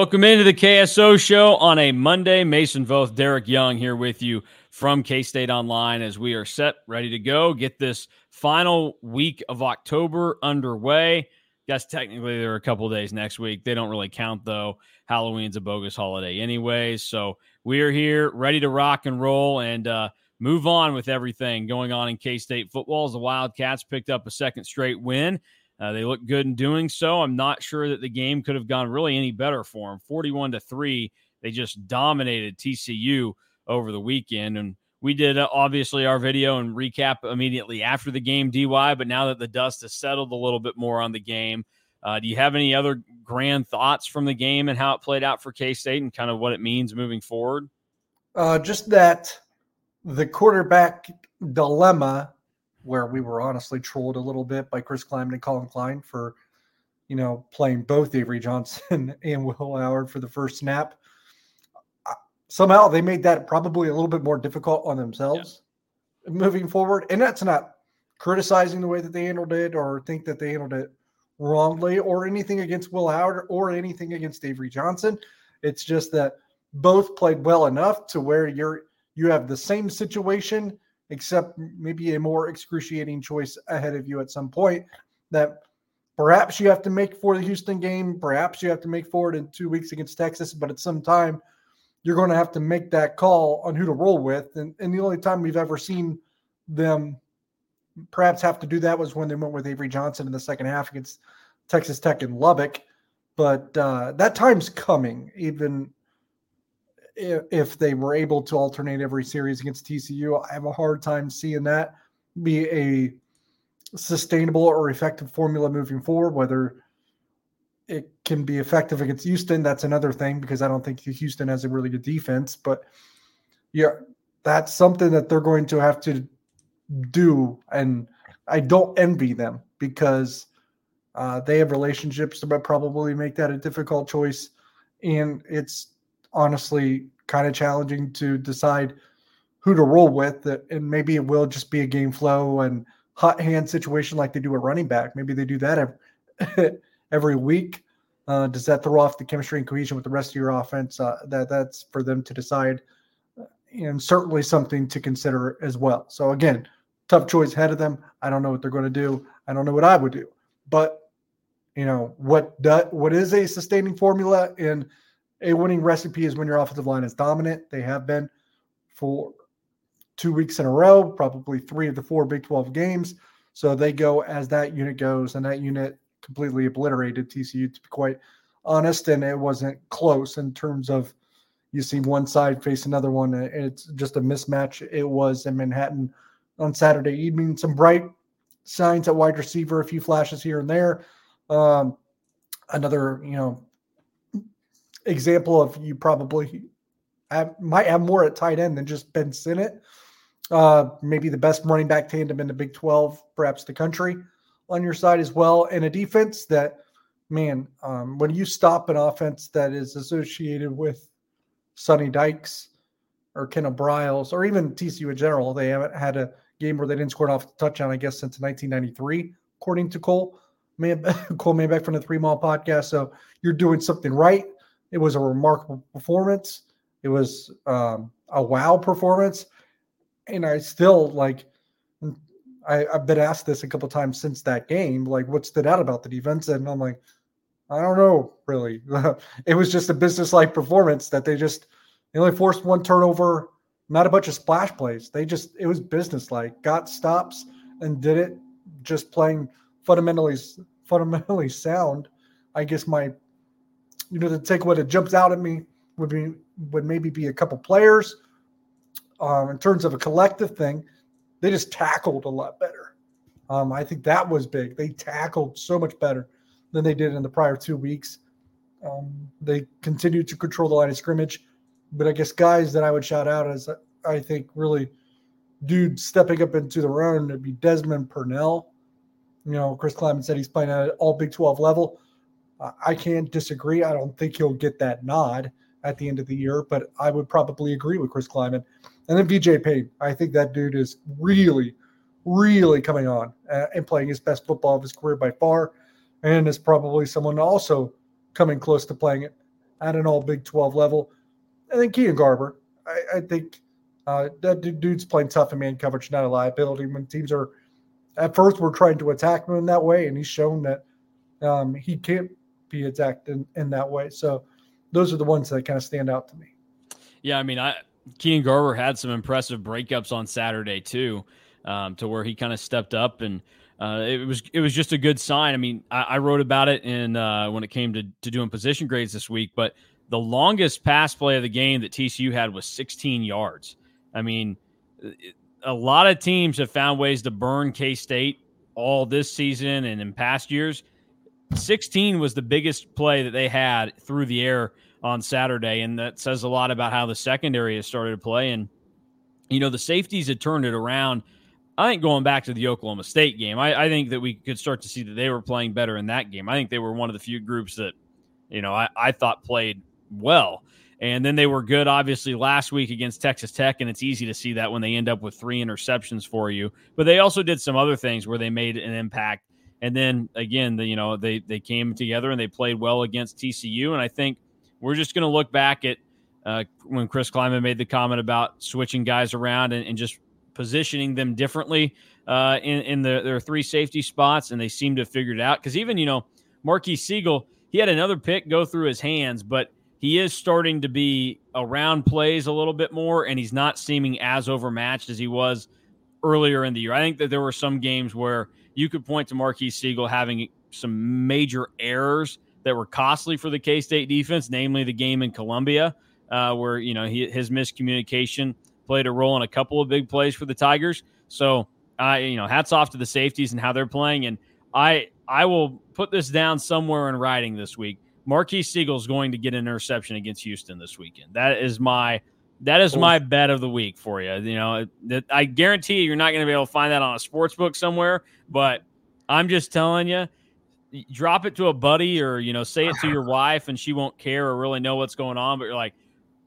Welcome into the KSO show on a Monday. Mason Voth, Derek Young here with you from K State Online as we are set, ready to go. Get this final week of October underway. Guess technically there are a couple days next week. They don't really count though. Halloween's a bogus holiday, anyways. So we are here, ready to rock and roll and uh, move on with everything going on in K State football. As the Wildcats picked up a second straight win uh, they look good in doing so. I'm not sure that the game could have gone really any better for them. 41 to 3, they just dominated TCU over the weekend. And we did uh, obviously our video and recap immediately after the game, DY. But now that the dust has settled a little bit more on the game, uh, do you have any other grand thoughts from the game and how it played out for K State and kind of what it means moving forward? Uh, just that the quarterback dilemma where we were honestly trolled a little bit by Chris Klieman and Collin Klein for, you know, playing both Avery Johnson and Will Howard for the first snap. Somehow they made that probably a little bit more difficult on themselves yeah. moving forward. And that's not criticizing the way that they handled it or think that they handled it wrongly or anything against Will Howard or anything against Avery Johnson. It's just that both played well enough to where you're you have the same situation except maybe a more excruciating choice ahead of you at some point that perhaps you have to make for the Houston game, perhaps you have to make for it in two weeks against Texas, but at some time you're going to have to make that call on who to roll with. And, and the only time we've ever seen them perhaps have to do that was when they went with Avery Johnson in the second half against Texas Tech and Lubbock. But uh, that time's coming, even if they were able to alternate every series against TCU, I have a hard time seeing that be a sustainable or effective formula moving forward. Whether it can be effective against Houston, that's another thing because I don't think Houston has a really good defense. But yeah, that's something that they're going to have to do, and I don't envy them because uh, they have relationships that probably make that a difficult choice, and it's honestly kind of challenging to decide who to roll with. And maybe it will just be a game flow and hot hand situation like they do a running back. Maybe they do that every, every week. Uh, does that throw off the chemistry and cohesion with the rest of your offense? Uh, that that's for them to decide, and certainly something to consider as well. So again, tough choice ahead of them. I don't know what they're going to do. I don't know what I would do, but you know what do, what is a sustaining formula and a winning recipe is when your offensive line is dominant. They have been for two weeks in a row, probably three of the four Big 12 games. So they go as that unit goes, and that unit completely obliterated TCU, to be quite honest. And it wasn't close in terms of you see one side face another one. It's just a mismatch. It was in Manhattan on Saturday evening. Some bright signs at wide receiver, a few flashes here and there. Um, another, you know, example of you probably have, might have more at tight end than just Ben Sinnott. Uh, maybe the best running back tandem in the Big 12, perhaps the country on your side as well. And a defense that, man, um, when you stop an offense that is associated with Sonny Dykes or Kendall Briles or even TCU in general, they haven't had a game where they didn't score an off touchdown, I guess, since 1993, according to Cole. Man, Cole Mayback from the Three Mile Podcast. So you're doing something right. It was a remarkable performance. It was um, a wow performance, and I still like. I, have been asked this a couple times since that game, like what stood out about the defense, and I'm like, I don't know, really. it was just a business-like performance that they just they only forced one turnover, not a bunch of splash plays. They just it was business-like, got stops and did it, just playing fundamentally fundamentally sound. I guess my you know, the takeaway that jumps out at me would be would maybe be a couple players. Um, in terms of a collective thing, they just tackled a lot better. Um, I think that was big. They tackled so much better than they did in the prior two weeks. Um, they continued to control the line of scrimmage, but I guess guys that I would shout out as I think really dude stepping up into their own would be Desmond Purnell. You know, Chris Klieman said he's playing at all Big 12 level. I can't disagree. I don't think he'll get that nod at the end of the year, but I would probably agree with Chris Klieman. And then VJ Payne. I think that dude is really, really coming on uh, and playing his best football of his career by far, and is probably someone also coming close to playing it at an all Big 12 level. And then Keenan Garber. I, I think uh, that dude's playing tough and man coverage, not a liability. When teams are at first we're trying to attack him in that way, and he's shown that um, he can't be attacked in, in that way. So those are the ones that kind of stand out to me. Yeah, I mean, I Keenan Garber had some impressive breakups on Saturday too, um, to where he kind of stepped up and. Uh, it was it was just a good sign. I mean, I, I wrote about it in uh, when it came to, to doing position grades this week. But the longest pass play of the game that TCU had was 16 yards. I mean, a lot of teams have found ways to burn K State all this season and in past years. 16 was the biggest play that they had through the air on Saturday. And that says a lot about how the secondary has started to play. And, you know, the safeties had turned it around. I think going back to the Oklahoma State game, I, I, think that we could start to see that they were playing better in that game. I think they were one of the few groups that, you know, I, I thought played well. And then they were good, obviously, last week against Texas Tech. And it's easy to see that when they end up with three interceptions for you. But they also did some other things where they made an impact. And then again, the, you know, they they came together and they played well against TCU. And I think we're just going to look back at uh, when Chris Klieman made the comment about switching guys around and, and just positioning them differently uh, in, in the, their three safety spots. And they seem to have figured it out. Because even, you know, Marques Sigle, he had another pick go through his hands, but he is starting to be around plays a little bit more, and he's not seeming as overmatched as he was earlier in the year. I think that there were some games where you could point to Marques Sigle having some major errors that were costly for the K State defense, namely the game in Columbia, uh, where you know he, his miscommunication played a role in a couple of big plays for the Tigers. So, I you know, hats off to the safeties and how they're playing, and I I will put this down somewhere in writing this week. Marques Sigle is going to get an interception against Houston this weekend. That is my that is my bet of the week for you. You know, that I guarantee you, you're not going to be able to find that on a sports book somewhere. But I'm just telling you, drop it to a buddy or you know, say it to your wife, and she won't care or really know what's going on. But you're like,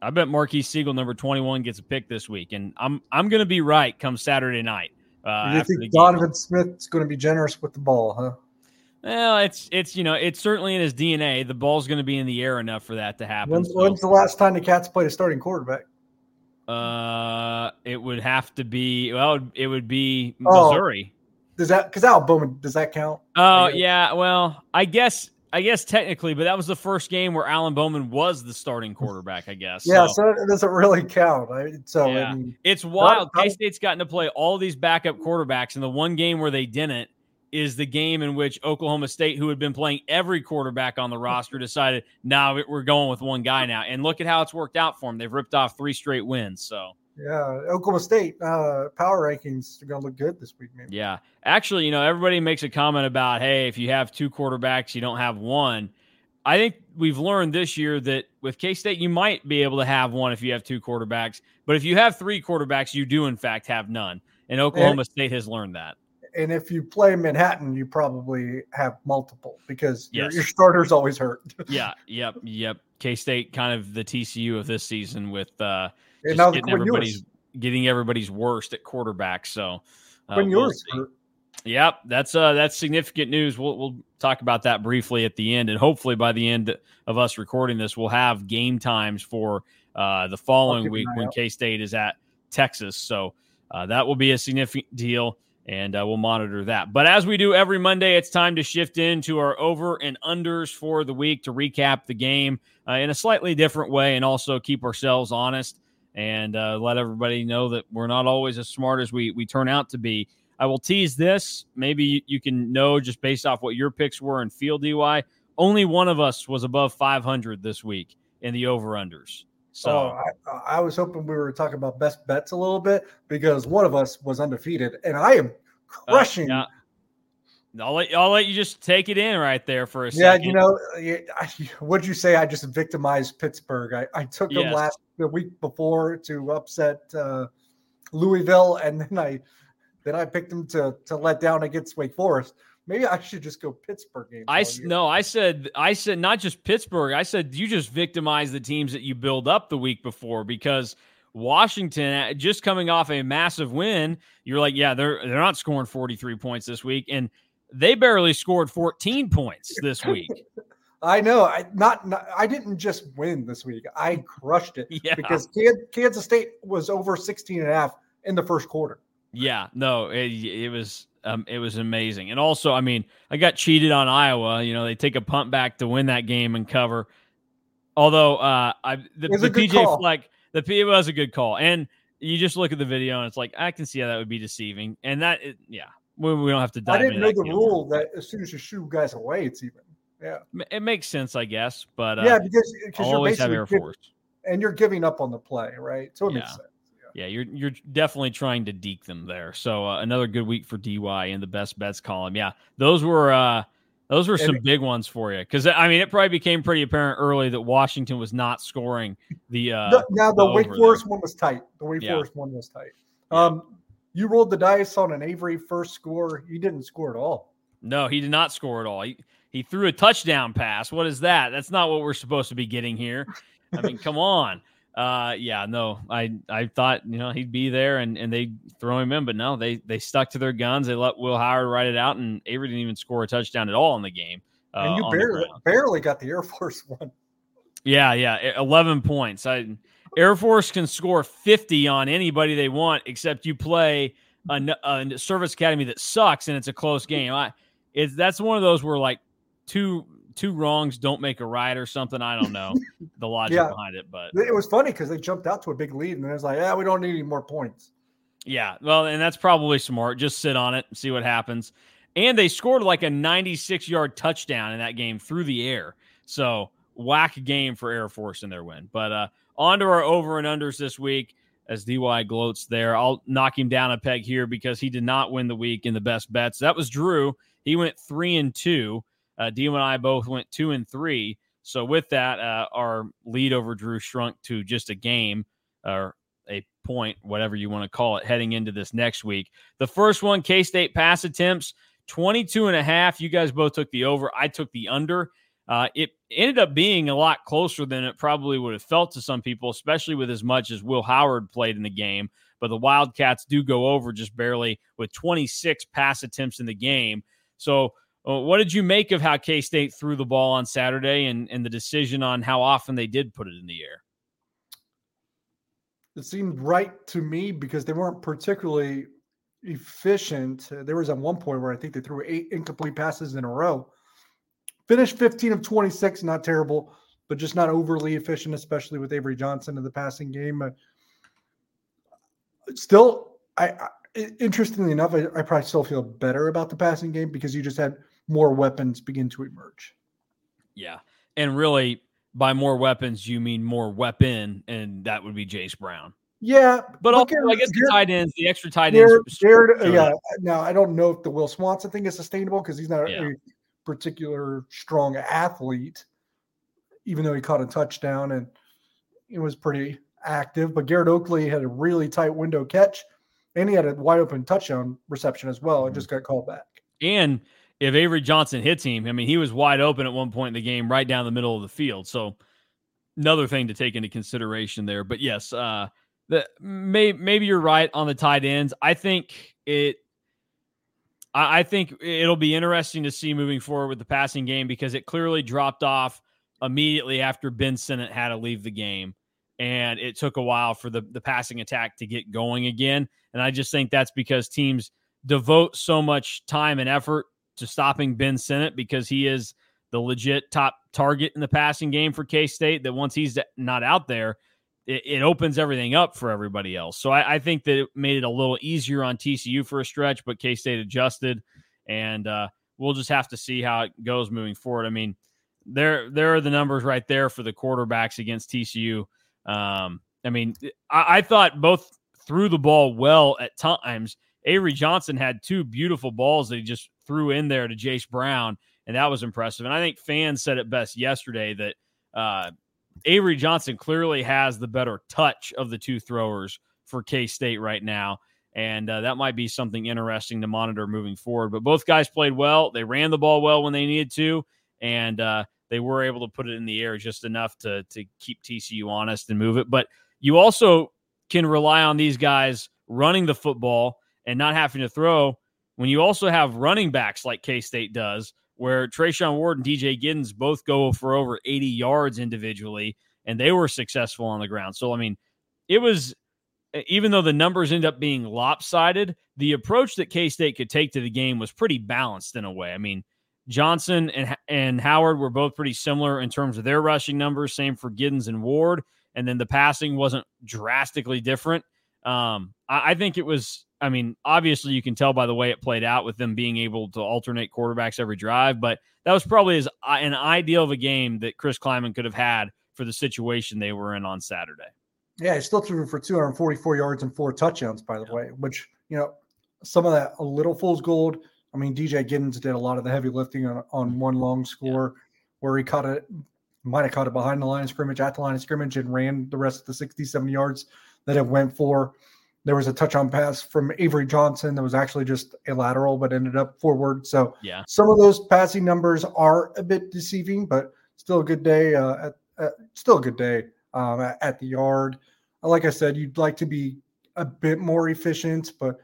I bet Marques Sigle, number 21, gets a pick this week, and I'm I'm going to be right come Saturday night. Uh, you think Donovan Smith's going to be generous with the ball, huh? Well, it's it's you know it's certainly in his DNA. The ball's going to be in the air enough for that to happen. When's, so. when's the last time the Cats played a starting quarterback? Uh, it would have to be well, it would be oh, Missouri. Does that because Al Bowman does that count? Oh yeah, well I guess I guess technically, but that was the first game where Alan Bowman was the starting quarterback. I guess. Yeah, so, so it doesn't really count. Right? So yeah. I mean, it's wild. K State's gotten to play all these backup quarterbacks, and the one game where they didn't is the game in which Oklahoma State, who had been playing every quarterback on the roster, decided, now nah, we're going with one guy now. And look at how it's worked out for them. They've ripped off three straight wins. So, yeah, Oklahoma State uh, power rankings are going to look good this week, maybe. Yeah. Actually, you know, everybody makes a comment about, hey, if you have two quarterbacks, you don't have one. I think we've learned this year that with K State, you might be able to have one if you have two quarterbacks. But if you have three quarterbacks, you do, in fact, have none. And Oklahoma and, State has learned that and if you play Manhattan, you probably have multiple because yes. your, your starters always hurt. yeah, yep, yep. K State kind of the TCU of this season with uh, just getting everybody's getting everybody's worst at quarterback. So uh, when yours we'll Yep, that's uh that's significant news. We'll we'll talk about that briefly at the end, and hopefully by the end of us recording this, we'll have game times for uh the following week when K State is at Texas. So uh, that will be a significant deal and uh, we'll monitor that. But as we do every Monday, it's time to shift into our over and unders for the week to recap the game uh, in a slightly different way and also keep ourselves honest and uh, let everybody know that we're not always as smart as we, we turn out to be. I will tease this. Maybe you can know just based off what your picks were in field DY. Only one of us was above 500 this week in the over unders. So oh, I, I, was hoping we were talking about best bets a little bit because one of us was undefeated, and I am uh, crushing. Uh, yeah. I'll let I'll let you just take it in right there for a yeah, second. you know, what'd you say? I just victimized Pittsburgh. I, I took them yes. last the week before to upset uh, Louisville, and then I then I picked them to to let down against Wake Forest. Maybe I should just go Pittsburgh game. I no, I said I said not just Pittsburgh. I said you just victimize the teams that you build up the week before because Washington uh, just coming off a massive win, you're like, yeah, they're they're not scoring 43 points this week and they barely scored 14 points this week. I know. I not, not, I didn't just win this week. I crushed it yeah. because Kansas State was over 16 and a half in the first quarter. Yeah, no, it, it was um, it was amazing. And also, I mean, I got cheated on Iowa. You know, they take a punt back to win that game and cover. Although uh, I the, the PJ call. Fleck, the P was a good call, and you just look at the video and it's like I can see how that would be deceiving. And that, it, yeah, we, we, don't have to dive. I didn't know the rule that as soon as you shoot guys away, it's even. Yeah, it makes sense, I guess. But uh, yeah, because because you're always have Air Force, and you're giving up on the play, right? So it yeah. makes sense yeah, you're you're definitely trying to deke them there. So uh, another good week for DY in the best bets column. Yeah, those were uh, those were some big ones for you because I mean it probably became pretty apparent early that Washington was not scoring the. Uh, the now the, the Wake Forest one was tight. The Wake yeah. Forest one was tight. Um, you rolled the dice on an Avery first score. He didn't score at all. No, he did not score at all. He he threw a touchdown pass. What is that? That's not what we're supposed to be getting here. I mean, come on uh yeah no i i thought you know he'd be there and and they throw him in but no they they stuck to their guns. They let will howard write it out and avery didn't even score a touchdown at all in the game uh, and you barely barely got the air force one. Yeah yeah 11 points. I air force can score 50 on anybody they want except you play a, a service academy that sucks and it's a close game. I it's that's one of those where like two two wrongs don't make a right or something. I don't know the logic yeah. behind it, but it was funny because they jumped out to a big lead and it was like, yeah, we don't need any more points. Yeah, well, and that's probably smart. Just sit on it and see what happens. And they scored like a 96 yard touchdown in that game through the air. So whack game for Air Force in their win. But uh, on to our over and unders this week as DY gloats there. I'll knock him down a peg here because he did not win the week in the best bets. That was Drew. He went three and two. Uh, Dio and I both went two and three. So with that, uh, our lead over Drew shrunk to just a game or a point, whatever you want to call it, heading into this next week. The first one, K State pass attempts, 22 and a half. You guys both took the over. I took the under. Uh, it ended up being a lot closer than it probably would have felt to some people, especially with as much as Will Howard played in the game. But the Wildcats do go over just barely with 26 pass attempts in the game. So what did you make of how K State threw the ball on Saturday and, and the decision on how often they did put it in the air? It seemed right to me because they weren't particularly efficient. There was at one point where I think they threw eight incomplete passes in a row. Finished 15 of 26, not terrible, but just not overly efficient, especially with Avery Johnson in the passing game. Uh, still, I, I interestingly enough, I, I, probably still feel better about the passing game because you just had more weapons begin to emerge. Yeah. And really, by more weapons, you mean more weapon, and that would be Jace Brown. Yeah, but also, I guess the tight ends, the extra tight ends. Jared, Jared, yeah. Now I don't know if the Will Swanson thing is sustainable because he's not yeah. a particular strong athlete, even though he caught a touchdown and it was pretty active. But Garrett Oakley had a really tight window catch, and he had a wide open touchdown reception as well. It mm-hmm. just got called back. And if Avery Johnson hits him, I mean, he was wide open at one point in the game, right down the middle of the field. So another thing to take into consideration there. But yes, uh, the may, maybe you're right on the tight ends. I think it. I, I think it'll be interesting to see moving forward with the passing game because it clearly dropped off immediately after Ben Sinnott had to leave the game. And it took a while for the, the passing attack to get going again. And I just think that's because teams devote so much time and effort to stopping Ben Sinnott because he is the legit top target in the passing game for K State. That once he's not out there, it, it, opens everything up for everybody else. So I, I, think that it made it a little easier on TCU for a stretch, but K State adjusted, and uh, we'll just have to see how it goes moving forward. I mean, there there are the numbers right there for the quarterbacks against TCU. Um, I mean, I, I thought both threw the ball well at times. Avery Johnson had two beautiful balls that he just threw in there to Jace Brown, and that was impressive. And I think fans said it best yesterday that uh, Avery Johnson clearly has the better touch of the two throwers for K State right now. And uh, that might be something interesting to monitor moving forward. But both guys played well. They ran the ball well when they needed to. And uh, they were able to put it in the air just enough to, to keep TCU honest and move it. But you also can rely on these guys running the football and not having to throw when you also have running backs like K State does, where Treshaun Ward and DJ Giddens both go for over 80 yards individually, and they were successful on the ground. So, I mean, it was, even though the numbers end up being lopsided, the approach that K State could take to the game was pretty balanced in a way. I mean, Johnson and, and Howard were both pretty similar in terms of their rushing numbers, same for Giddens and Ward. And then the passing wasn't drastically different. Um, I, I think it was I mean, obviously you can tell by the way it played out with them being able to alternate quarterbacks every drive, but that was probably as uh, an ideal of a game that Chris Klieman could have had for the situation they were in on Saturday. Yeah, he still threw for 244 yards and four touchdowns, by the yeah. way, which, you know, some of that a little fool's gold. I mean, DJ Giddens did a lot of the heavy lifting on, on mm-hmm. one long score yeah. where he caught it, might have caught it behind the line of scrimmage, at the line of scrimmage, and ran the rest of the 67 yards that it went for. There was a touch on pass from Avery Johnson that was actually just a lateral, but ended up forward. So yeah, some of those passing numbers are a bit deceiving, but still a good day. Uh, at, at, still a good day um, at, at, the yard. Like I said, you'd like to be a bit more efficient, but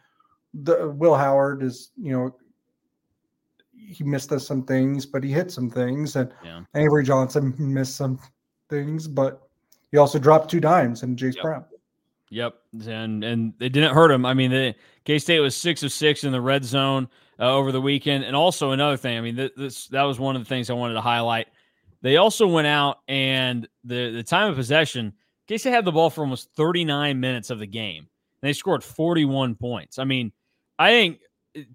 the Will Howard is, you know, he missed us some things, but he hit some things, and yeah. Avery Johnson missed some things, but he also dropped two dimes and Jace yep. Brown. Yep, and and it didn't hurt him. I mean, the K State was six of six in the red zone uh, over the weekend, and also another thing. I mean, th- this that was one of the things I wanted to highlight. They also went out and the the time of possession. K State had the ball for almost 39 minutes of the game. And they scored 41 points. I mean, I think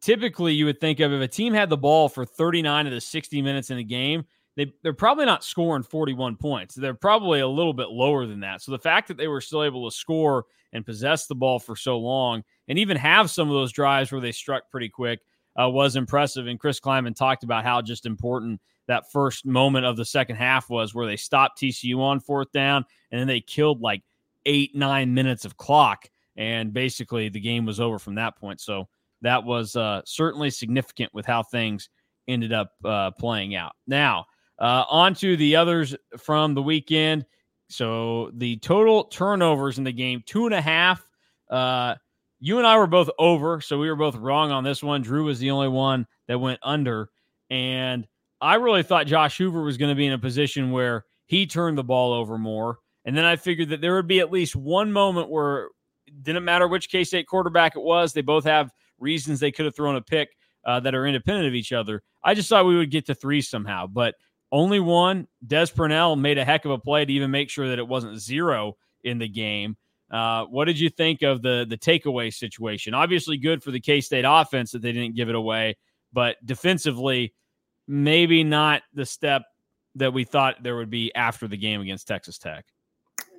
typically you would think of if a team had the ball for 39 of the 60 minutes in the game, they they're probably not scoring 41 points. They're probably a little bit lower than that. So the fact that they were still able to score and possess the ball for so long, and even have some of those drives where they struck pretty quick, uh, was impressive. And Chris Klieman talked about how just important that first moment of the second half was, where they stopped TCU on fourth down, and then they killed like eight nine minutes of clock, and basically the game was over from that point. So that was uh, certainly significant with how things ended up uh, playing out. Now uh, on to the others from the weekend. So the total turnovers in the game, two and a half. Uh, you and I were both over, so we were both wrong on this one. Drew was the only one that went under. And I really thought Josh Hoover was going to be in a position where he turned the ball over more. And then I figured that there would be at least one moment where didn't matter which K State quarterback it was, they both have reasons they could have thrown a pick uh, that are independent of each other. I just thought we would get to three somehow. But only one. Des Purnell made a heck of a play to even make sure that it wasn't zero in the game. Uh, what did you think of the the takeaway situation? Obviously, good for the K State offense that they didn't give it away, but defensively, maybe not the step that we thought there would be after the game against Texas Tech.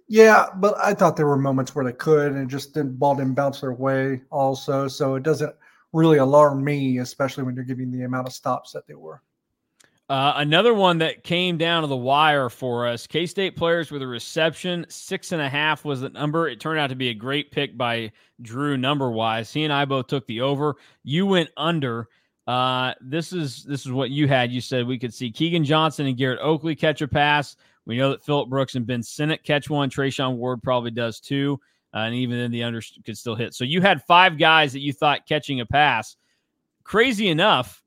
Yeah, but I thought there were moments where they could, and just didn't ball didn't bounce their way. Also, so it doesn't really alarm me, especially when you're giving the amount of stops that they were. Uh, another one that came down to the wire for us K State players with a reception, six and a half was the number. It turned out to be a great pick by Drew number wise. He and I both took the over. You went under. Uh, this is this is what you had. You said we could see Keagan Johnson and Garrett Oakley catch a pass. We know that Phillip Brooks and Ben Sinnott catch one. Treshaun Ward probably does too. Uh, and even then, the under could still hit. So you had five guys that you thought catching a pass. Crazy enough,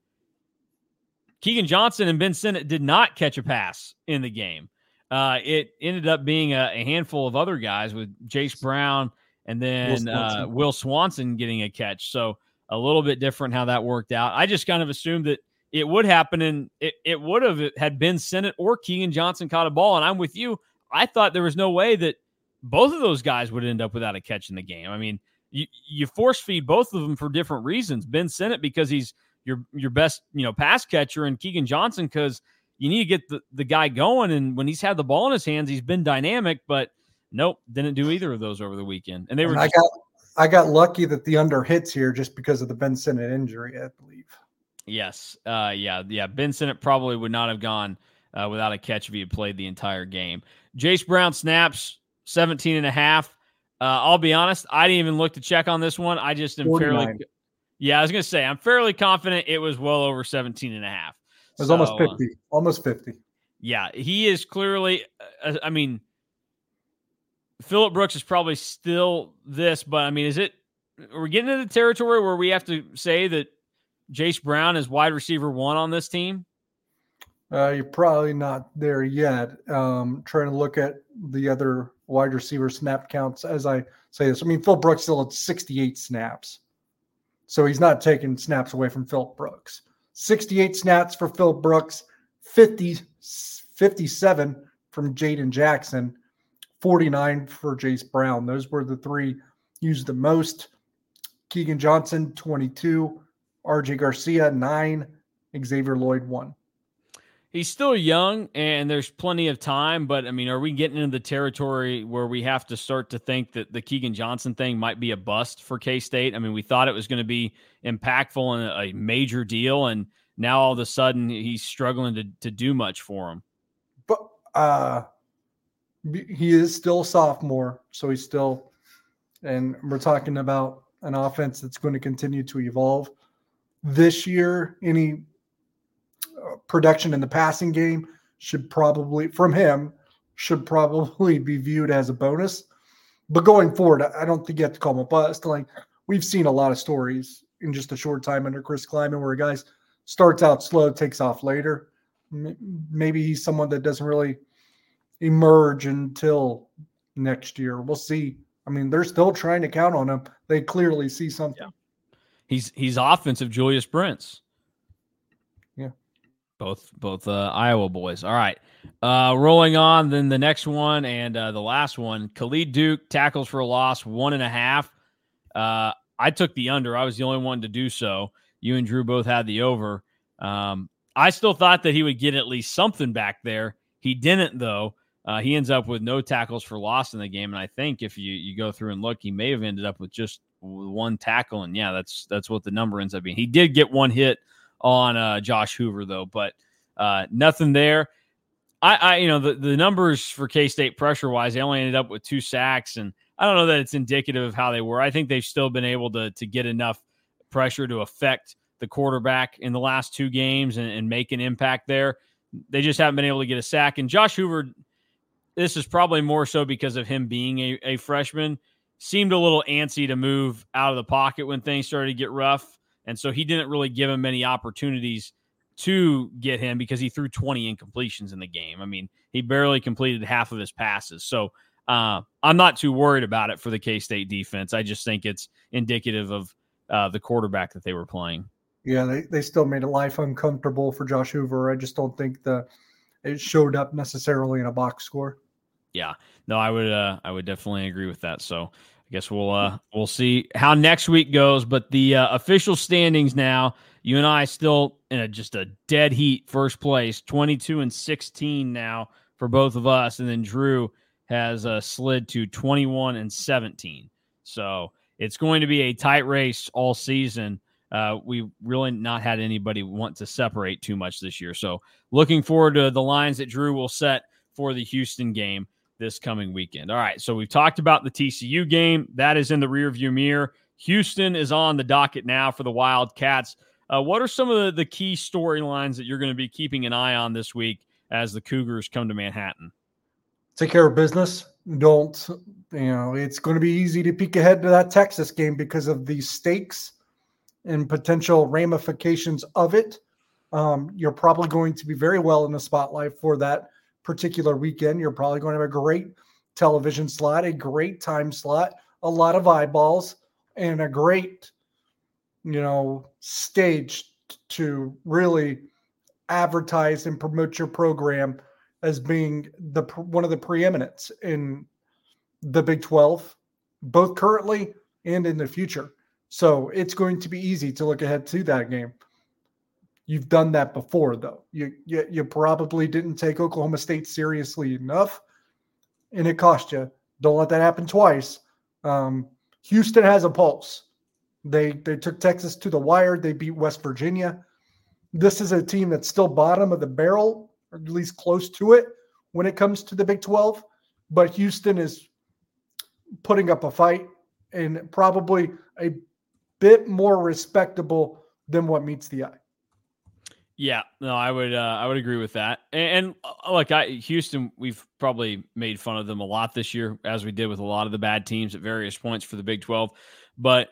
Keagan Johnson and Ben Sinnott did not catch a pass in the game. Uh, it ended up being a, a, handful of other guys with Jace Brown and then Will Swanson. Uh, Will Swanson getting a catch. So a little bit different how that worked out. I just kind of assumed that it would happen and it, it would have had Ben Sinnott or Keagan Johnson caught a ball. And I'm with you. I thought there was no way that both of those guys would end up without a catch in the game. I mean, you, you force feed both of them for different reasons. Ben Sinnott because he's – your your best you know pass catcher and Keagan Johnson because you need to get the, the guy going. And when he's had the ball in his hands, he's been dynamic. But nope, didn't do either of those over the weekend. And they were. And just, I got I got lucky that the under hits here just because of the Ben Sinnott injury, I believe. Yes. Uh, yeah. Yeah. Ben Sinnott probably would not have gone uh, without a catch if he had played the entire game. Jace Brown snaps 17 and a half. Uh, I'll be honest, I didn't even look to check on this one. I just am 49. fairly Yeah, I was going to say I'm fairly confident it was well over 17 and a half. It was so, almost 50. Uh, almost 50. Yeah, he is clearly uh, I mean Phillip Brooks is probably still this, but I mean, is it we're we getting into the territory where we have to say that Jace Brown is wide receiver one on this team? Uh, you're probably not there yet. Um, trying to look at the other wide receiver snap counts as I say this. I mean, Phil Brooks still at 68 snaps. So he's not taking snaps away from Phil Brooks. 68 snaps for Phil Brooks, 50, 57 from Jaden Jackson, 49 for Jace Brown. Those were the three used the most. Keagan Johnson, 22. RJ Garcia, nine. Xavier Loyd, one he's still young and there's plenty of time, but I mean, are we getting into the territory where we have to start to think that the Keagan Johnson thing might be a bust for K State? I mean, we thought it was going to be impactful and a major deal, and now all of a sudden he's struggling to, to do much for him. But uh, he is still a sophomore, so he's still, and we're talking about an offense that's going to continue to evolve. This year, any production in the passing game should probably from him should probably be viewed as a bonus. But going forward, I don't think you have to call him a bust. Like we've seen a lot of stories in just a short time under Chris Klieman where a guy starts out slow, takes off later. Maybe he's someone that doesn't really emerge until next year. We'll see. I mean, they're still trying to count on him. They clearly see something. Yeah. He's he's offensive Julius Brents both both uh, Iowa boys. All right, uh, rolling on. Then the next one and uh, the last one. Khalid Duke tackles for a loss, one and a half. Uh, I took the under. I was the only one to do so. You and Drew both had the over. Um, I still thought that he would get at least something back there. He didn't though. Uh, he ends up with no tackles for loss in the game, and I think if you you go through and look, he may have ended up with just one tackle. And yeah, that's that's what the number ends up being. He did get one hit on uh, Josh Hoover though, but uh, nothing there. I, I, you know, the, the numbers for K State pressure wise, they only ended up with two sacks, and I don't know that it's indicative of how they were. I think they've still been able to to get enough pressure to affect the quarterback in the last two games and, and make an impact there. They just haven't been able to get a sack. And Josh Hoover, this is probably more so because of him being a, a freshman, seemed a little antsy to move out of the pocket when things started to get rough and so he didn't really give him many opportunities to get him because he threw 20 incompletions in the game. I mean, he barely completed half of his passes. So uh, I'm not too worried about it for the K State defense. I just think it's indicative of uh, the quarterback that they were playing. Yeah, they, they still made it life uncomfortable for Josh Hoover. I just don't think the it showed up necessarily in a box score. Yeah, no, I would uh, I would definitely agree with that. So I guess we'll uh, we'll see how next week goes. But the uh, official standings now, you and I still in a, just a dead heat, first place, twenty two and sixteen now for both of us, and then Drew has uh, slid to twenty one and seventeen. So it's going to be a tight race all season. Uh, we really not had anybody want to separate too much this year. So looking forward to the lines that Drew will set for the Houston game this coming weekend. All right, so we've talked about the TCU game. That is in the rearview mirror. Houston is on the docket now for the Wildcats. Uh, what are some of the, the key storylines that you're going to be keeping an eye on this week as the Cougars come to Manhattan? Take care of business. Don't, you know, it's going to be easy to peek ahead to that Texas game because of the stakes and potential ramifications of it. Um, you're probably going to be very well in the spotlight for that particular weekend. You're probably going to have a great television slot, a great time slot, a lot of eyeballs, and a great, you know, stage to really advertise and promote your program as being the one of the preeminents in the Big 12, both currently and in the future. So it's going to be easy to look ahead to that game. You've done that before, though. You, you you probably didn't take Oklahoma State seriously enough, and it cost you. Don't let that happen twice. Um, Houston has a pulse. They they took Texas to the wire. They beat West Virginia. This is a team that's still bottom of the barrel, or at least close to it, when it comes to the Big 12. But Houston is putting up a fight and probably a bit more respectable than what meets the eye. Yeah, no, I would uh, I would agree with that. And, and uh, look, I Houston, we've probably made fun of them a lot this year, as we did with a lot of the bad teams at various points for the Big Twelve. But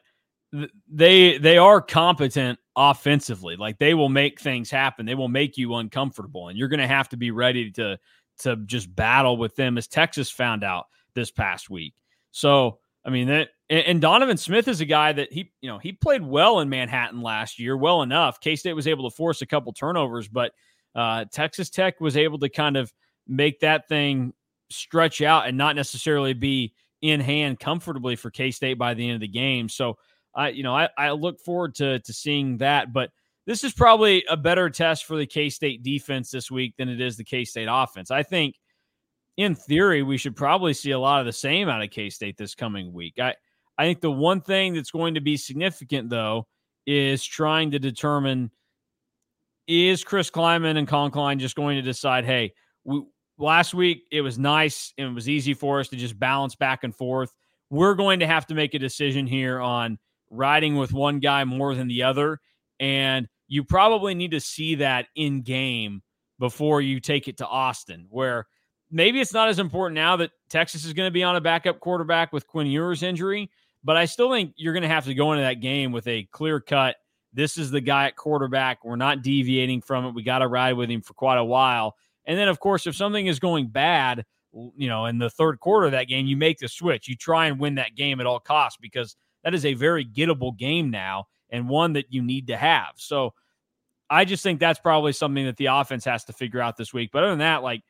th- they they are competent offensively. Like they will make things happen. They will make you uncomfortable, and you're going to have to be ready to to just battle with them, as Texas found out this past week. So I mean that and, Donovan Smith is a guy that he, you know, he played well in Manhattan last year, well enough. K State was able to force a couple turnovers, but uh, Texas Tech was able to kind of make that thing stretch out and not necessarily be in hand comfortably for K State by the end of the game. So I, you know, I, I look forward to to seeing that. But this is probably a better test for the K State defense this week than it is the K State offense. I think, in theory, we should probably see a lot of the same out of K State this coming week. I I think the one thing that's going to be significant, though, is trying to determine is Chris Klieman and Collin Klein just going to decide, hey, we, last week it was nice and it was easy for us to just balance back and forth. We're going to have to make a decision here on riding with one guy more than the other. And you probably need to see that in game before you take it to Austin, where maybe it's not as important now that Texas is going to be on a backup quarterback with Quinn Ewers' injury. But I still think you're going to have to go into that game with a clear cut. This is the guy at quarterback. We're not deviating from it. We got to ride with him for quite a while. And then, of course, if something is going bad, you know, in the third quarter of that game, you make the switch. You try and win that game at all costs because that is a very gettable game now and one that you need to have. So I just think that's probably something that the offense has to figure out this week. But other than that, like,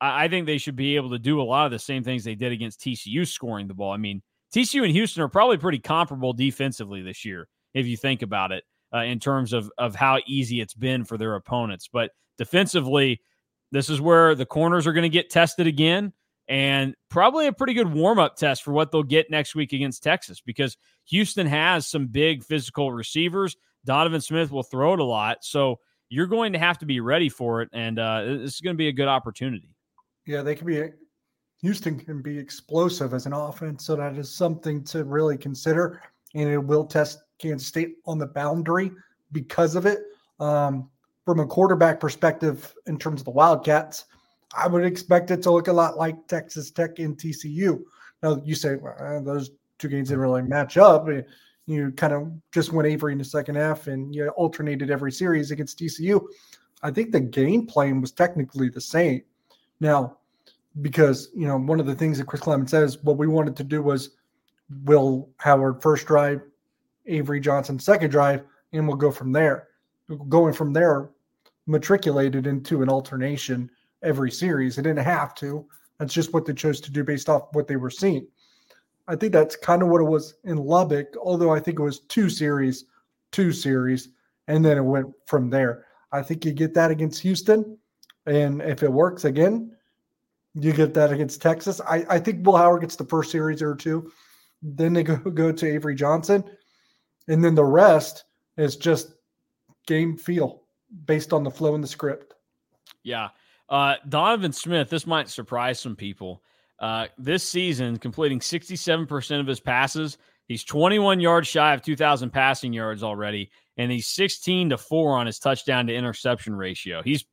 I think they should be able to do a lot of the same things they did against TCU scoring the ball. I mean, TCU and Houston are probably pretty comparable defensively this year, if you think about it, uh, in terms of of how easy it's been for their opponents. But defensively, this is where the corners are going to get tested again, and probably a pretty good warm up test for what they'll get next week against Texas because Houston has some big physical receivers. Donovan Smith will throw it a lot, so you're going to have to be ready for it, and uh, this is going to be a good opportunity. Yeah, they can be Houston can be explosive as an offense, so that is something to really consider. And it will test Kansas State on the boundary because of it. Um, from a quarterback perspective, in terms of the Wildcats, I would expect it to look a lot like Texas Tech and TCU. Now, you say well, those two games didn't really match up. You kind of just went Avery in the second half and you alternated every series against TCU. I think the game plan was technically the same. Now, because you know one of the things that Chris Klieman says, what we wanted to do was Will Howard first drive, Avery Johnson second drive, and we'll go from there. Going from there, matriculated into an alternation every series. They didn't have to. That's just what they chose to do based off what they were seeing. I think that's kind of what it was in Lubbock, although I think it was two series, two series, and then it went from there. I think you get that against Houston, and if it works again, you get that against Texas. I, I think Will Howard gets the first series or two. Then they go, go to Avery Johnson. And then the rest is just game feel based on the flow in the script. Yeah. Uh, Donovan Smith, this might surprise some people. Uh, this season, completing 67% of his passes. He's 21 yards shy of 2,000 passing yards already, and he's 16 to 4 on his touchdown to interception ratio. He's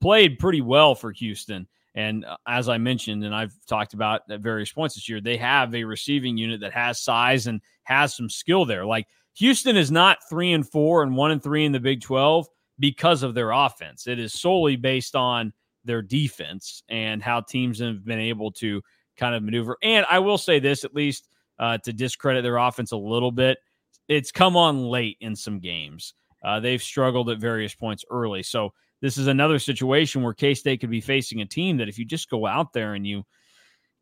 played pretty well for Houston. And uh, as I mentioned, and I've talked about at various points this year, they have a receiving unit that has size and has some skill there. Like Houston is not three and four and one and three in the Big 12 because of their offense. It is solely based on their defense and how teams have been able to kind of maneuver. And I will say this, at least uh, to discredit their offense a little bit, it's come on late in some games. Uh, they've struggled at various points early. So this is another situation where K State could be facing a team that if you just go out there and you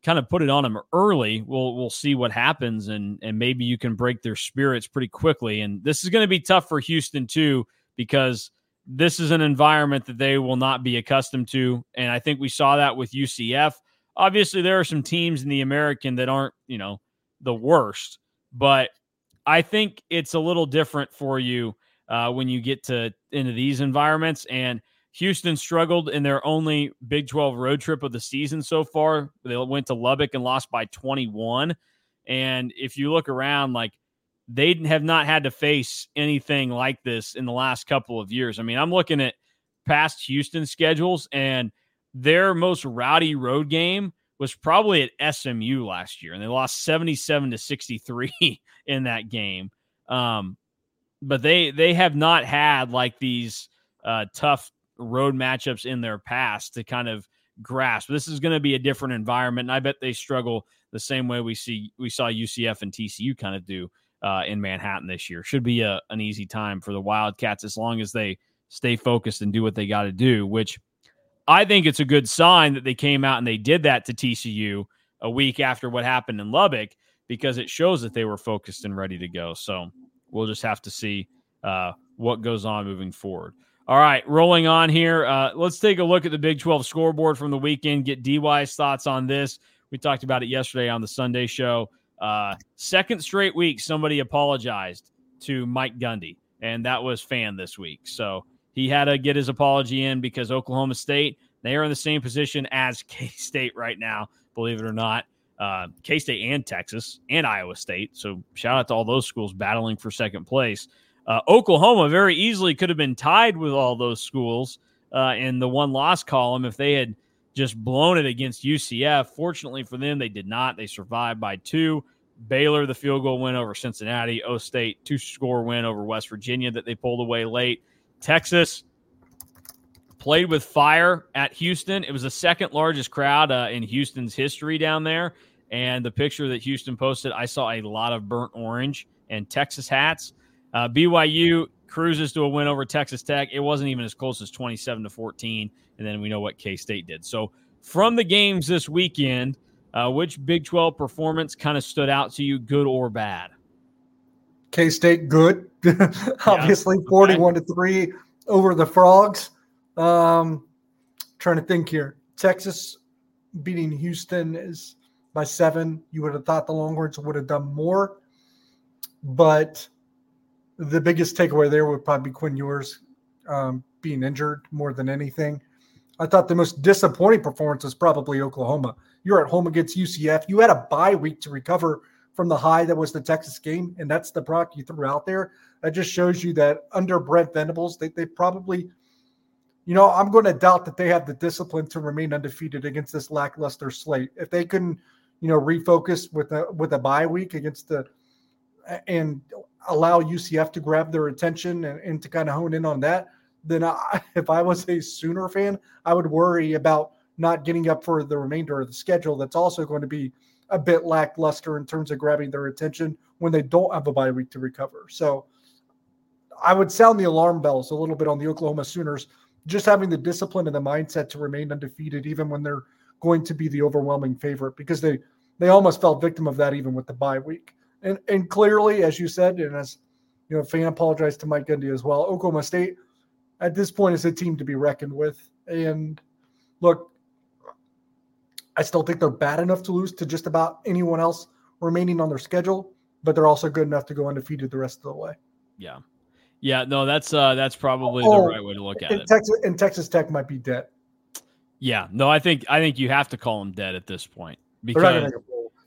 kind of put it on them early, we'll we'll see what happens and and maybe you can break their spirits pretty quickly. And this is going to be tough for Houston too because this is an environment that they will not be accustomed to. And I think we saw that with UCF. Obviously, there are some teams in the American that aren't, you know, the worst, but I think it's a little different for you uh, when you get to into these environments. And Houston struggled in their only Big 12 road trip of the season so far. They went to Lubbock and lost by 21. And if you look around, like they have not had to face anything like this in the last couple of years. I mean, I'm looking at past Houston schedules, and their most rowdy road game was probably at SMU last year, and they lost 77 to 63 in that game. Um, but they they have not had like these uh, tough road matchups in their past to kind of grasp. This is going to be a different environment, and I bet they struggle the same way we see we saw UCF and TCU kind of do uh, in Manhattan this year. Should be a, an easy time for the Wildcats as long as they stay focused and do what they got to do. Which I think it's a good sign that they came out and they did that to TCU a week after what happened in Lubbock because it shows that they were focused and ready to go. So we'll just have to see uh, what goes on moving forward. All right, rolling on here. Uh, let's take a look at the Big 12 scoreboard from the weekend. Get DY's thoughts on this. We talked about it yesterday on the Sunday show. Uh, second straight week, somebody apologized to Mike Gundy, and that was Fan this week. So he had to get his apology in because Oklahoma State, they are in the same position as K State right now, believe it or not. Uh, K State and Texas and Iowa State. So shout out to all those schools battling for second place. Uh, Oklahoma very easily could have been tied with all those schools uh, in the one loss column if they had just blown it against UCF. Fortunately for them, they did not. They survived by two. Baylor, the field goal win over Cincinnati. O State, two score win over West Virginia that they pulled away late. Texas played with fire at Houston. It was the second largest crowd uh, in Houston's history down there. And the picture that Houston posted, I saw a lot of burnt orange and Texas hats. Uh, BYU cruises to a win over Texas Tech. It wasn't even as close as 27 to 14. And then we know what K State did. So, from the games this weekend, uh, which Big 12 performance kind of stood out to you, good or bad? K State, good. Obviously, yeah. 41 to 3 over the Frogs. Um, trying to think here. Texas beating Houston is by seven. You would have thought the Longhorns would have done more. But the biggest takeaway there would probably be Quinn Ewers um, being injured more than anything. I thought the most disappointing performance was probably Oklahoma. You're at home against UCF. You had a bye week to recover from the high that was the Texas game, and that's the product you threw out there. That just shows you that under Brent Venables, they, they probably, you know, I'm going to doubt that they have the discipline to remain undefeated against this lackluster slate. If they can, you know, refocus with a with a bye week against the and allow UCF to grab their attention and, and to kind of hone in on that, then I, if I was a Sooner fan, I would worry about not getting up for the remainder of the schedule. That's also going to be a bit lackluster in terms of grabbing their attention when they don't have a bye week to recover. So I would sound the alarm bells a little bit on the Oklahoma Sooners, just having the discipline and the mindset to remain undefeated, even when they're going to be the overwhelming favorite, because they they almost fell victim of that even with the bye week. And and clearly, as you said, and as you know, fan apologized to Mike Gundy as well. Oklahoma State at this point is a team to be reckoned with. And look, I still think they're bad enough to lose to just about anyone else remaining on their schedule, but they're also good enough to go undefeated the rest of the way. Yeah. Yeah, no, that's uh that's probably oh, the right way to look at it. Texas and Texas Tech might be dead. Yeah, no, I think I think you have to call them dead at this point because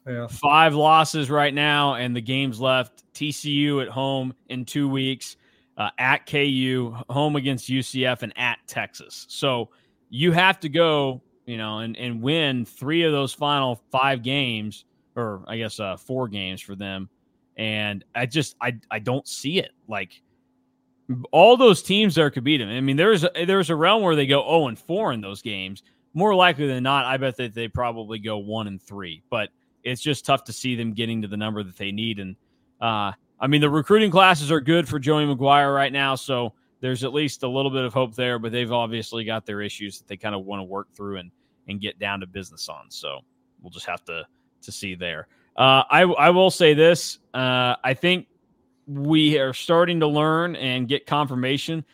yeah. Five losses right now, and the games left. TCU at home in two weeks, uh, at KU, home against UCF, and at Texas. So you have to go, you know, and, and win three of those final five games, or I guess uh, four games for them. And I just I I don't see it. Like all those teams there could beat them. I mean, there's a, there's a realm where they go 0 and 4 in those games. More likely than not, I bet that they probably go one and three. But it's just tough to see them getting to the number that they need. And uh, I mean, the recruiting classes are good for Joey McGuire right now, so there's at least a little bit of hope there. But they've obviously got their issues that they kind of want to work through and and get down to business on. So we'll just have to to see there. Uh, I I will say this: uh, I think we are starting to learn and get confirmation.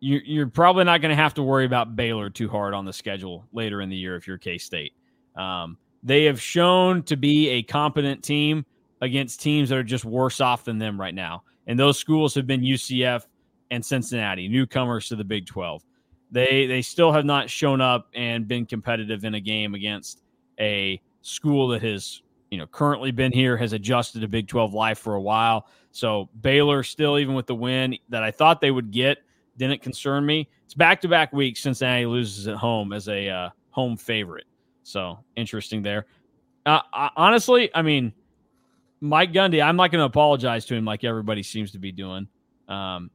You, you're probably not going to have to worry about Baylor too hard on the schedule later in the year if you're K State. Um, they have shown to be a competent team against teams that are just worse off than them right now. And those schools have been UCF and Cincinnati, newcomers to the Big 12. They they still have not shown up and been competitive in a game against a school that has you know, currently been here, has adjusted to Big 12 life for a while. So Baylor still, even with the win that I thought they would get, didn't concern me. It's back to back weeks. Cincinnati loses at home as a uh, home favorite. So interesting there. Uh, I, honestly, I mean, Mike Gundy, I'm not going to apologize to him like everybody seems to be doing. Um,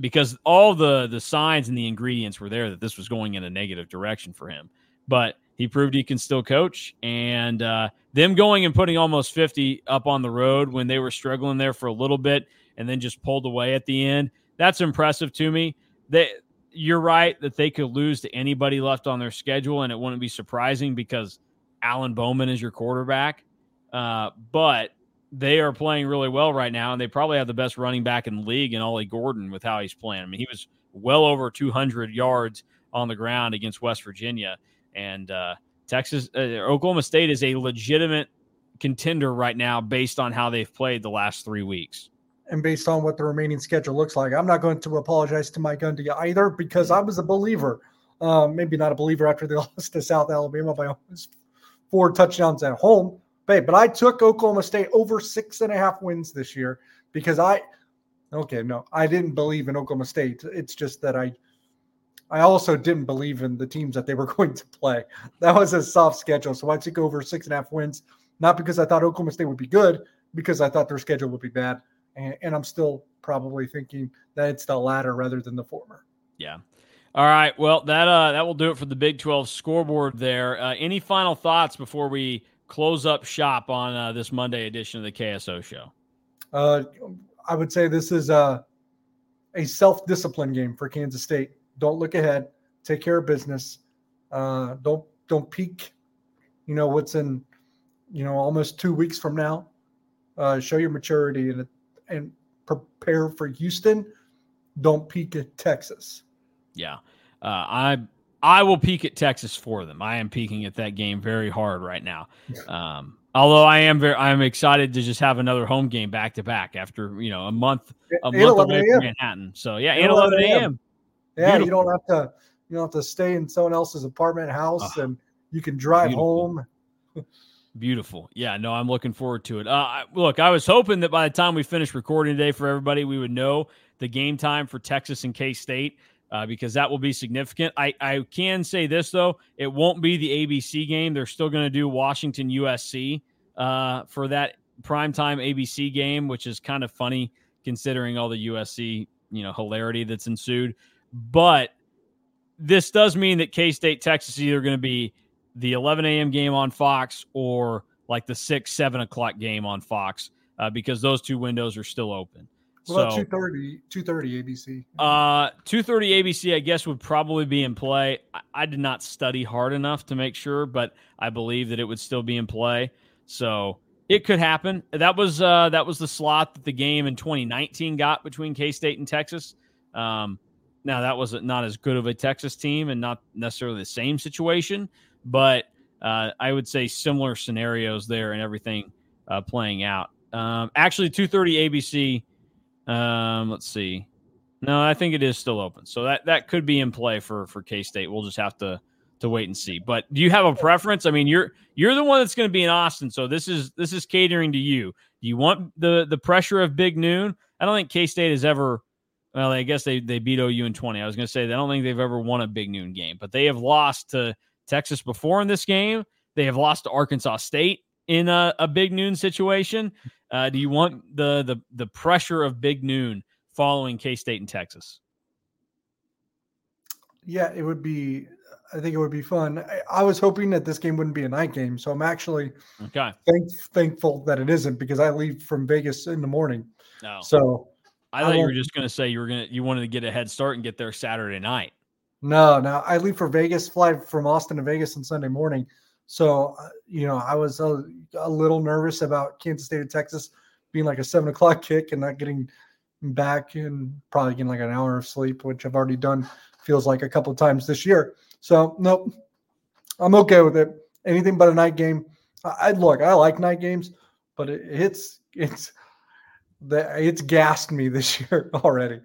because all the the signs and the ingredients were there that this was going in a negative direction for him. But he proved he can still coach, and uh, them going and putting almost 50 up on the road when they were struggling there for a little bit, and then just pulled away at the end. That's impressive to me. They, you're right that they could lose to anybody left on their schedule, and it wouldn't be surprising because Alan Bowman is your quarterback. Uh, but they are playing really well right now, and they probably have the best running back in the league in Ollie Gordon with how he's playing. I mean, he was well over 200 yards on the ground against West Virginia, and uh, Texas, uh, Oklahoma State is a legitimate contender right now based on how they've played the last three weeks. And based on what the remaining schedule looks like, I'm not going to apologize to Mike Gundy either because I was a believer. Um, maybe not a believer after they lost to South Alabama by almost four touchdowns at home but I took Oklahoma State over six and a half wins this year because I, okay, no, I didn't believe in Oklahoma State. It's just that I, I also didn't believe in the teams that they were going to play. That was a soft schedule. So I took over six and a half wins, not because I thought Oklahoma State would be good, because I thought their schedule would be bad. And, and I'm still probably thinking that it's the latter rather than the former. Yeah. All right. Well, that uh, that will do it for the Big 12 scoreboard there. Uh, any final thoughts before we close up shop on uh, this Monday edition of the KSO show? Uh, I would say this is a, a self discipline game for Kansas State. Don't look ahead. Take care of business. Uh, don't don't peek. You know what's in, you know, almost two weeks from now. Uh, show your maturity and and prepare for Houston. Don't peek at Texas. Yeah, uh, I I will peek at Texas for them. I am peeking at that game very hard right now. Um, although I am very, I am excited to just have another home game back to back after you know a month, a month away from Manhattan. So yeah, eight eleven a.m. Yeah, Beautiful. you don't have to, you don't have to stay in someone else's apartment house, uh, and you can drive Beautiful. home. Beautiful. Yeah, no, I'm looking forward to it. Uh, look, I was hoping that by the time we finish recording today for everybody, we would know the game time for Texas and K State uh, because that will be significant. I, I can say this, though, it won't be the ABC game. They're still going to do Washington USC uh, for that primetime ABC game, which is kind of funny considering all the USC, you know, hilarity that's ensued. But this does mean that K State, Texas is either going to be the 11 a.m. game on Fox or like the 6, 7 o'clock game on Fox uh, because those two windows are still open. About so, 230, 230 ABC? Uh, 230 ABC, I guess, would probably be in play. I, I, did not study hard enough to make sure, but I believe that it would still be in play. So it could happen. That was uh, that was the slot that the game in 2019 got between K State and Texas. Um, now that was not as good of a Texas team and not necessarily the same situation, but uh, I would say similar scenarios there and everything uh, playing out. Um, actually, 230 ABC um, let's see. No, I think it is still open. So that that could be in play for for K State. We'll just have to to wait and see. But do you have a preference? I mean, you're you're the one that's going to be in Austin, so this is this is catering to you. Do you want the the pressure of Big Noon? I don't think K State has ever. Well, I guess they they beat OU in twenty. I was going to say I don't think they've ever won a Big Noon game, but they have lost to Texas before in this game. They have lost to Arkansas State in a, a Big Noon situation. Uh, do you want the the the pressure of Big Noon following K State and Texas? Yeah, it would be. I think it would be fun. I, I, was hoping that this game wouldn't be a night game, so I'm actually okay. Thank, thankful that it isn't because I leave from Vegas in the morning. No, so I thought I you were just going to say you were going to you wanted to get a head start and get there Saturday night. No, no, I leave for Vegas, fly from Austin to Vegas on Sunday morning. So, uh, you know, I was a, a, little nervous about Kansas State and Texas being like a seven o'clock kick and not getting back and probably getting like an hour of sleep, which I've already done feels like a couple of times this year. So, nope, I'm okay with it. Anything but a night game. I, I look, I like night games, but it, it's it's the it's gassed me this year already.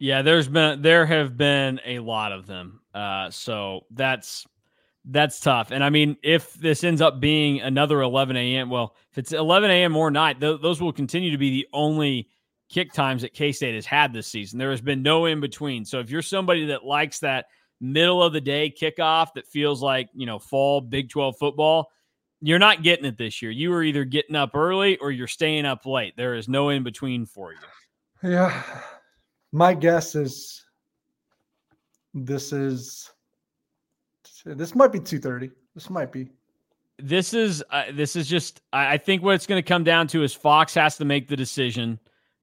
Yeah, there's been there have been a lot of them. Uh, so that's That's tough. And I mean, if this ends up being another 11 a.m., well, if it's 11 a.m. or night, th- those will continue to be the only kick times that K State has had this season. There has been no in between. So if you're somebody that likes that middle of the day kickoff that feels like, you know, fall Big 12 football, you're not getting it this year. You are either getting up early or you're staying up late. There is no in between for you. Yeah. My guess is this is this might be 2:30. This might be. This is uh, this is just I think what it's going to come down to is Fox has to make the decision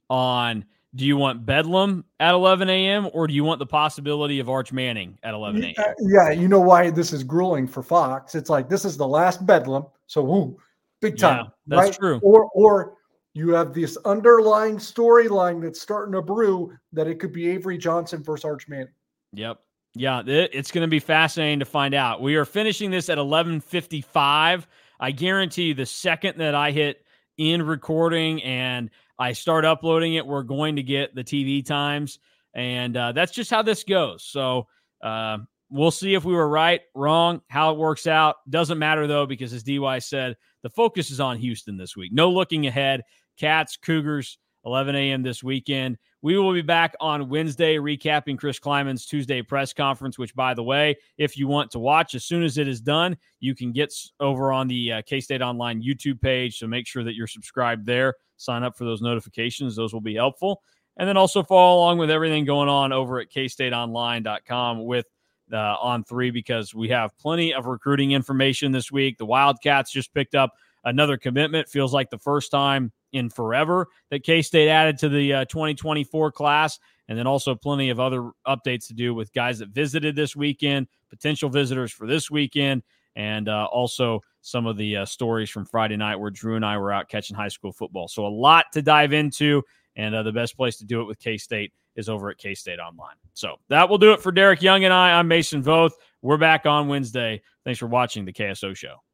on do you want Bedlam at 11 a.m. or do you want the possibility of Arch Manning at 11 a.m.? Yeah, you know why this is grueling for Fox. It's like this is the last Bedlam, so woo, big time. Yeah, that's right? true. Or or you have this underlying storyline that's starting to brew that it could be Avery Johnson versus Arch Manning. Yep. Yeah, it's going to be fascinating to find out. We are finishing this at 11:55. I guarantee you the second that I hit in recording and I start uploading it, we're going to get the TV times. And uh, that's just how this goes. So uh, we'll see if we were right, wrong, how it works out. Doesn't matter, though, because as DY said, the focus is on Houston this week. No looking ahead. Cats, Cougars, 11 a.m. this weekend. We will be back on Wednesday recapping Chris Klieman's Tuesday press conference, which, by the way, if you want to watch, as soon as it is done, you can get over on the uh, K State Online YouTube page. So make sure that you're subscribed there. Sign up for those notifications, those will be helpful. And then also follow along with everything going on over at kstateonline.com with uh, On3 because we have plenty of recruiting information this week. The Wildcats just picked up another commitment. Feels like the first time in forever that K State added to the uh, 2024 class. And then also plenty of other updates to do with guys that visited this weekend, potential visitors for this weekend, and uh, also some of the uh, stories from Friday night where Drew and I were out catching high school football. So a lot to dive into. And uh, the best place to do it with K State is over at K State Online. So that will do it for Derek Young and I. I'm Mason Voth. We're back on Wednesday. Thanks for watching the KSO show.